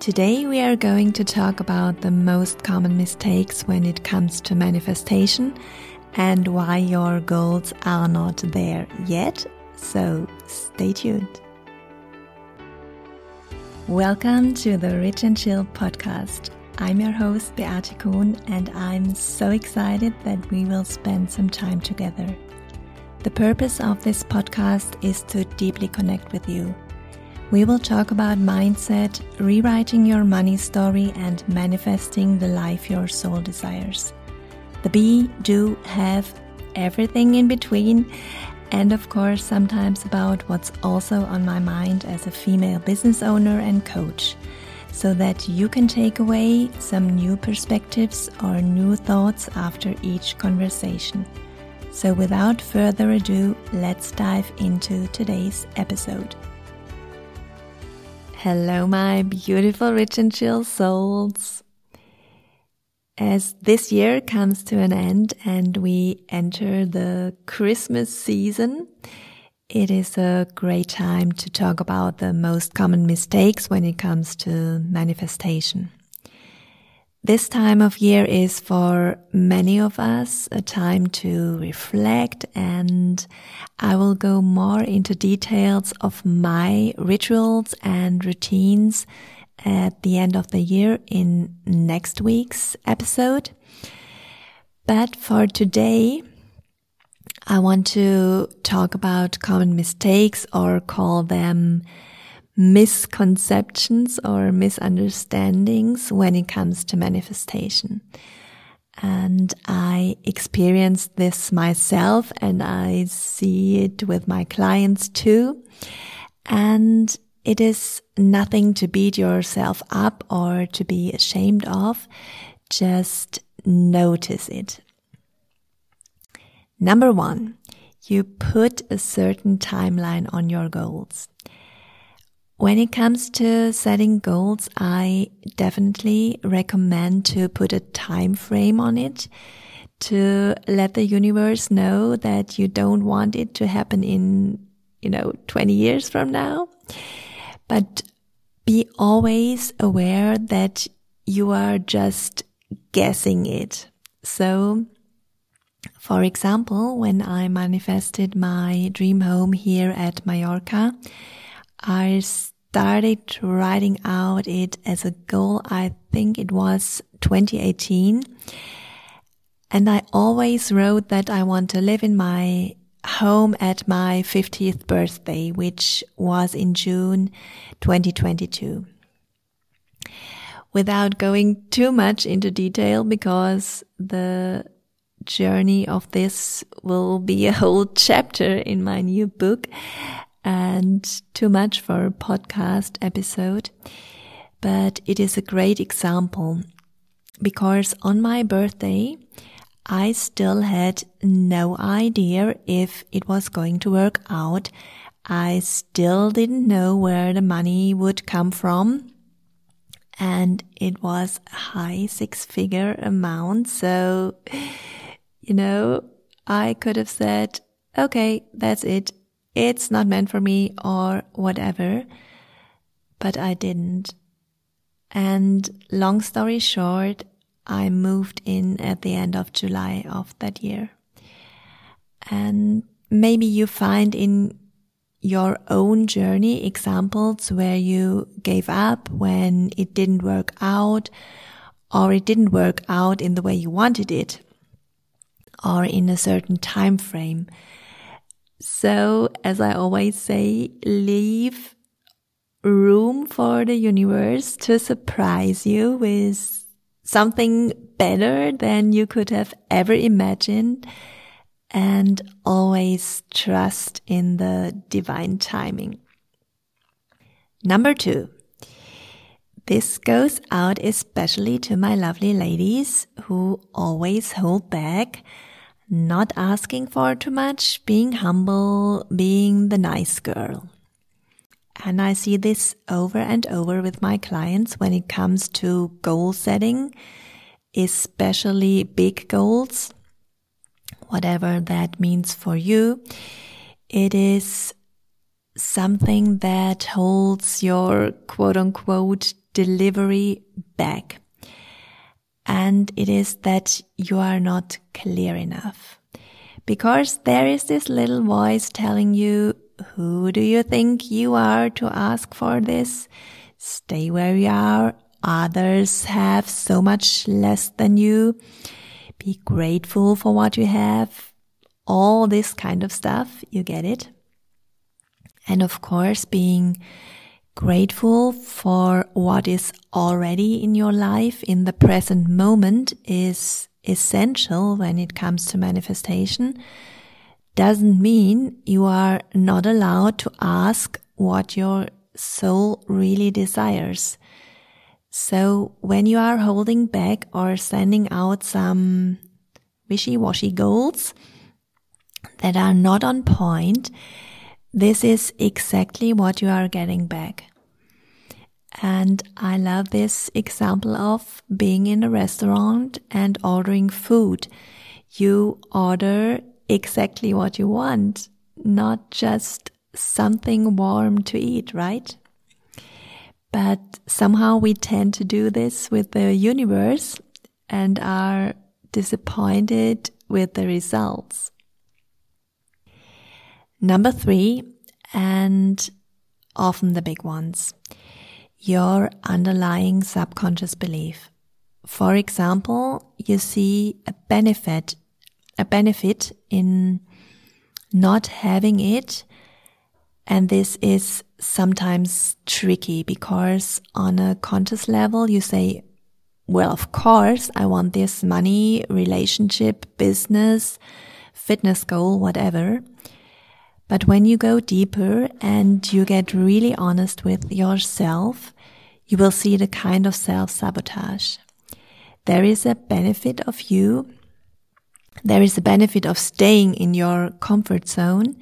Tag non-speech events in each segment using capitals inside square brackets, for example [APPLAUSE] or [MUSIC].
Today, we are going to talk about the most common mistakes when it comes to manifestation and why your goals are not there yet. So, stay tuned. Welcome to the Rich and Chill podcast. I'm your host, Beate Kuhn, and I'm so excited that we will spend some time together. The purpose of this podcast is to deeply connect with you we will talk about mindset, rewriting your money story, and manifesting the life your soul desires. The be, do, have, everything in between, and of course, sometimes about what's also on my mind as a female business owner and coach, so that you can take away some new perspectives or new thoughts after each conversation. So, without further ado, let's dive into today's episode. Hello, my beautiful, rich and chill souls. As this year comes to an end and we enter the Christmas season, it is a great time to talk about the most common mistakes when it comes to manifestation. This time of year is for many of us a time to reflect and I will go more into details of my rituals and routines at the end of the year in next week's episode. But for today, I want to talk about common mistakes or call them misconceptions or misunderstandings when it comes to manifestation. And I experienced this myself and I see it with my clients too. And it is nothing to beat yourself up or to be ashamed of. Just notice it. Number one, you put a certain timeline on your goals. When it comes to setting goals, I definitely recommend to put a time frame on it to let the universe know that you don't want it to happen in, you know, 20 years from now. But be always aware that you are just guessing it. So, for example, when I manifested my dream home here at Mallorca, I started writing out it as a goal. I think it was 2018. And I always wrote that I want to live in my home at my 50th birthday, which was in June 2022. Without going too much into detail because the journey of this will be a whole [LAUGHS] chapter in my new book and too much for a podcast episode, but it is a great example because on my birthday, I still had no idea if it was going to work out. I still didn't know where the money would come from. And it was a high six figure amount. So, you know, I could have said, okay, that's it it's not meant for me or whatever. But I didn't. And long story short, I moved in at the end of July of that year. And maybe you find in your own journey examples where you gave up when it didn't work out or it didn't work out in the way you wanted it or in a certain time frame. So, as I always say, leave room for the universe to surprise you with something better than you could have ever imagined and always trust in the divine timing. Number two. This goes out especially to my lovely ladies who always hold back not asking for too much, being humble, being the nice girl. And I see this over and over with my clients when it comes to goal setting, especially big goals, whatever that means for you. It is something that holds your quote unquote delivery bag. And it is that you are not clear enough. Because there is this little voice telling you, who do you think you are to ask for this? Stay where you are. Others have so much less than you. Be grateful for what you have. All this kind of stuff. You get it? And of course, being grateful for what is already in your life in the present moment is essential when it comes to manifestation doesn't mean you are not allowed to ask what your soul really desires. So when you are holding back or sending out some wishy-washy goals that are not on point, this is exactly what you are getting back. And I love this example of being in a restaurant and ordering food. You order exactly what you want, not just something warm to eat, right? But somehow we tend to do this with the universe and are disappointed with the results. Number three, and often the big ones, your underlying subconscious belief. For example, you see a benefit, a benefit in not having it. And this is sometimes tricky because on a conscious level, you say, well, of course, I want this money, relationship, business, fitness goal, whatever. But when you go deeper and you get really honest with yourself, you will see the kind of self-sabotage. There is a benefit of you. There is a benefit of staying in your comfort zone.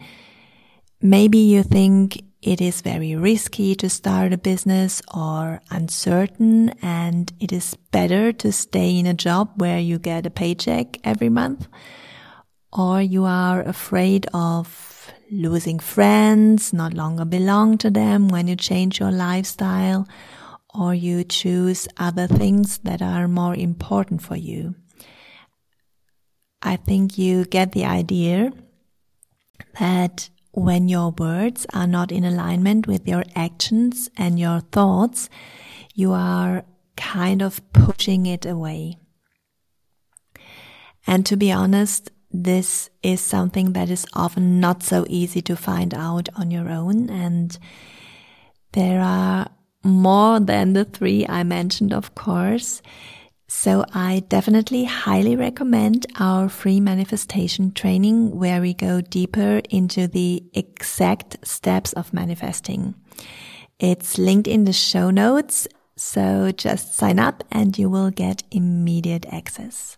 Maybe you think it is very risky to start a business or uncertain and it is better to stay in a job where you get a paycheck every month. Or you are afraid of losing friends, not longer belong to them when you change your lifestyle or you choose other things that are more important for you. I think you get the idea that when your words are not in alignment with your actions and your thoughts, you are kind of pushing it away. And to be honest, this is something that is often not so easy to find out on your own. And there are more than the three I mentioned, of course. So I definitely highly recommend our free manifestation training where we go deeper into the exact steps of manifesting. It's linked in the show notes. So just sign up and you will get immediate access.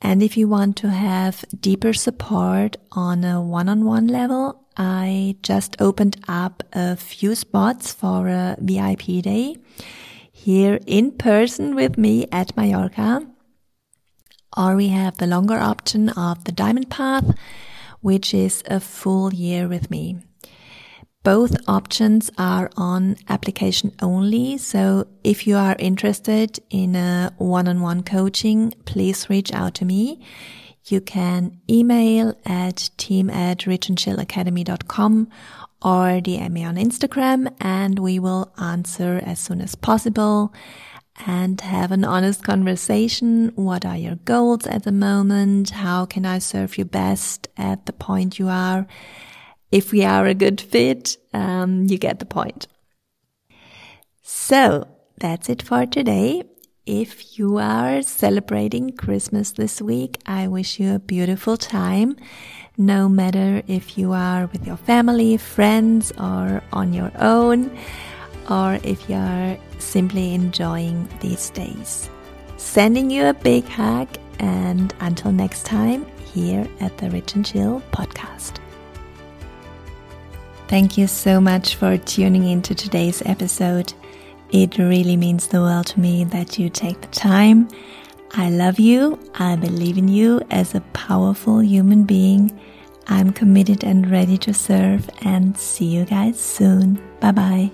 And if you want to have deeper support on a one-on-one level, I just opened up a few spots for a VIP day here in person with me at Mallorca. Or we have the longer option of the Diamond Path, which is a full year with me. Both options are on application only. So if you are interested in a one-on-one coaching, please reach out to me. You can email at team at richandchillacademy.com or DM me on Instagram and we will answer as soon as possible and have an honest conversation. What are your goals at the moment? How can I serve you best at the point you are? If we are a good fit, um, you get the point. So that's it for today. If you are celebrating Christmas this week, I wish you a beautiful time. No matter if you are with your family, friends, or on your own, or if you are simply enjoying these days. Sending you a big hug, and until next time, here at the Rich and Chill podcast. Thank you so much for tuning into today's episode. It really means the world to me that you take the time. I love you. I believe in you as a powerful human being. I'm committed and ready to serve and see you guys soon. Bye bye.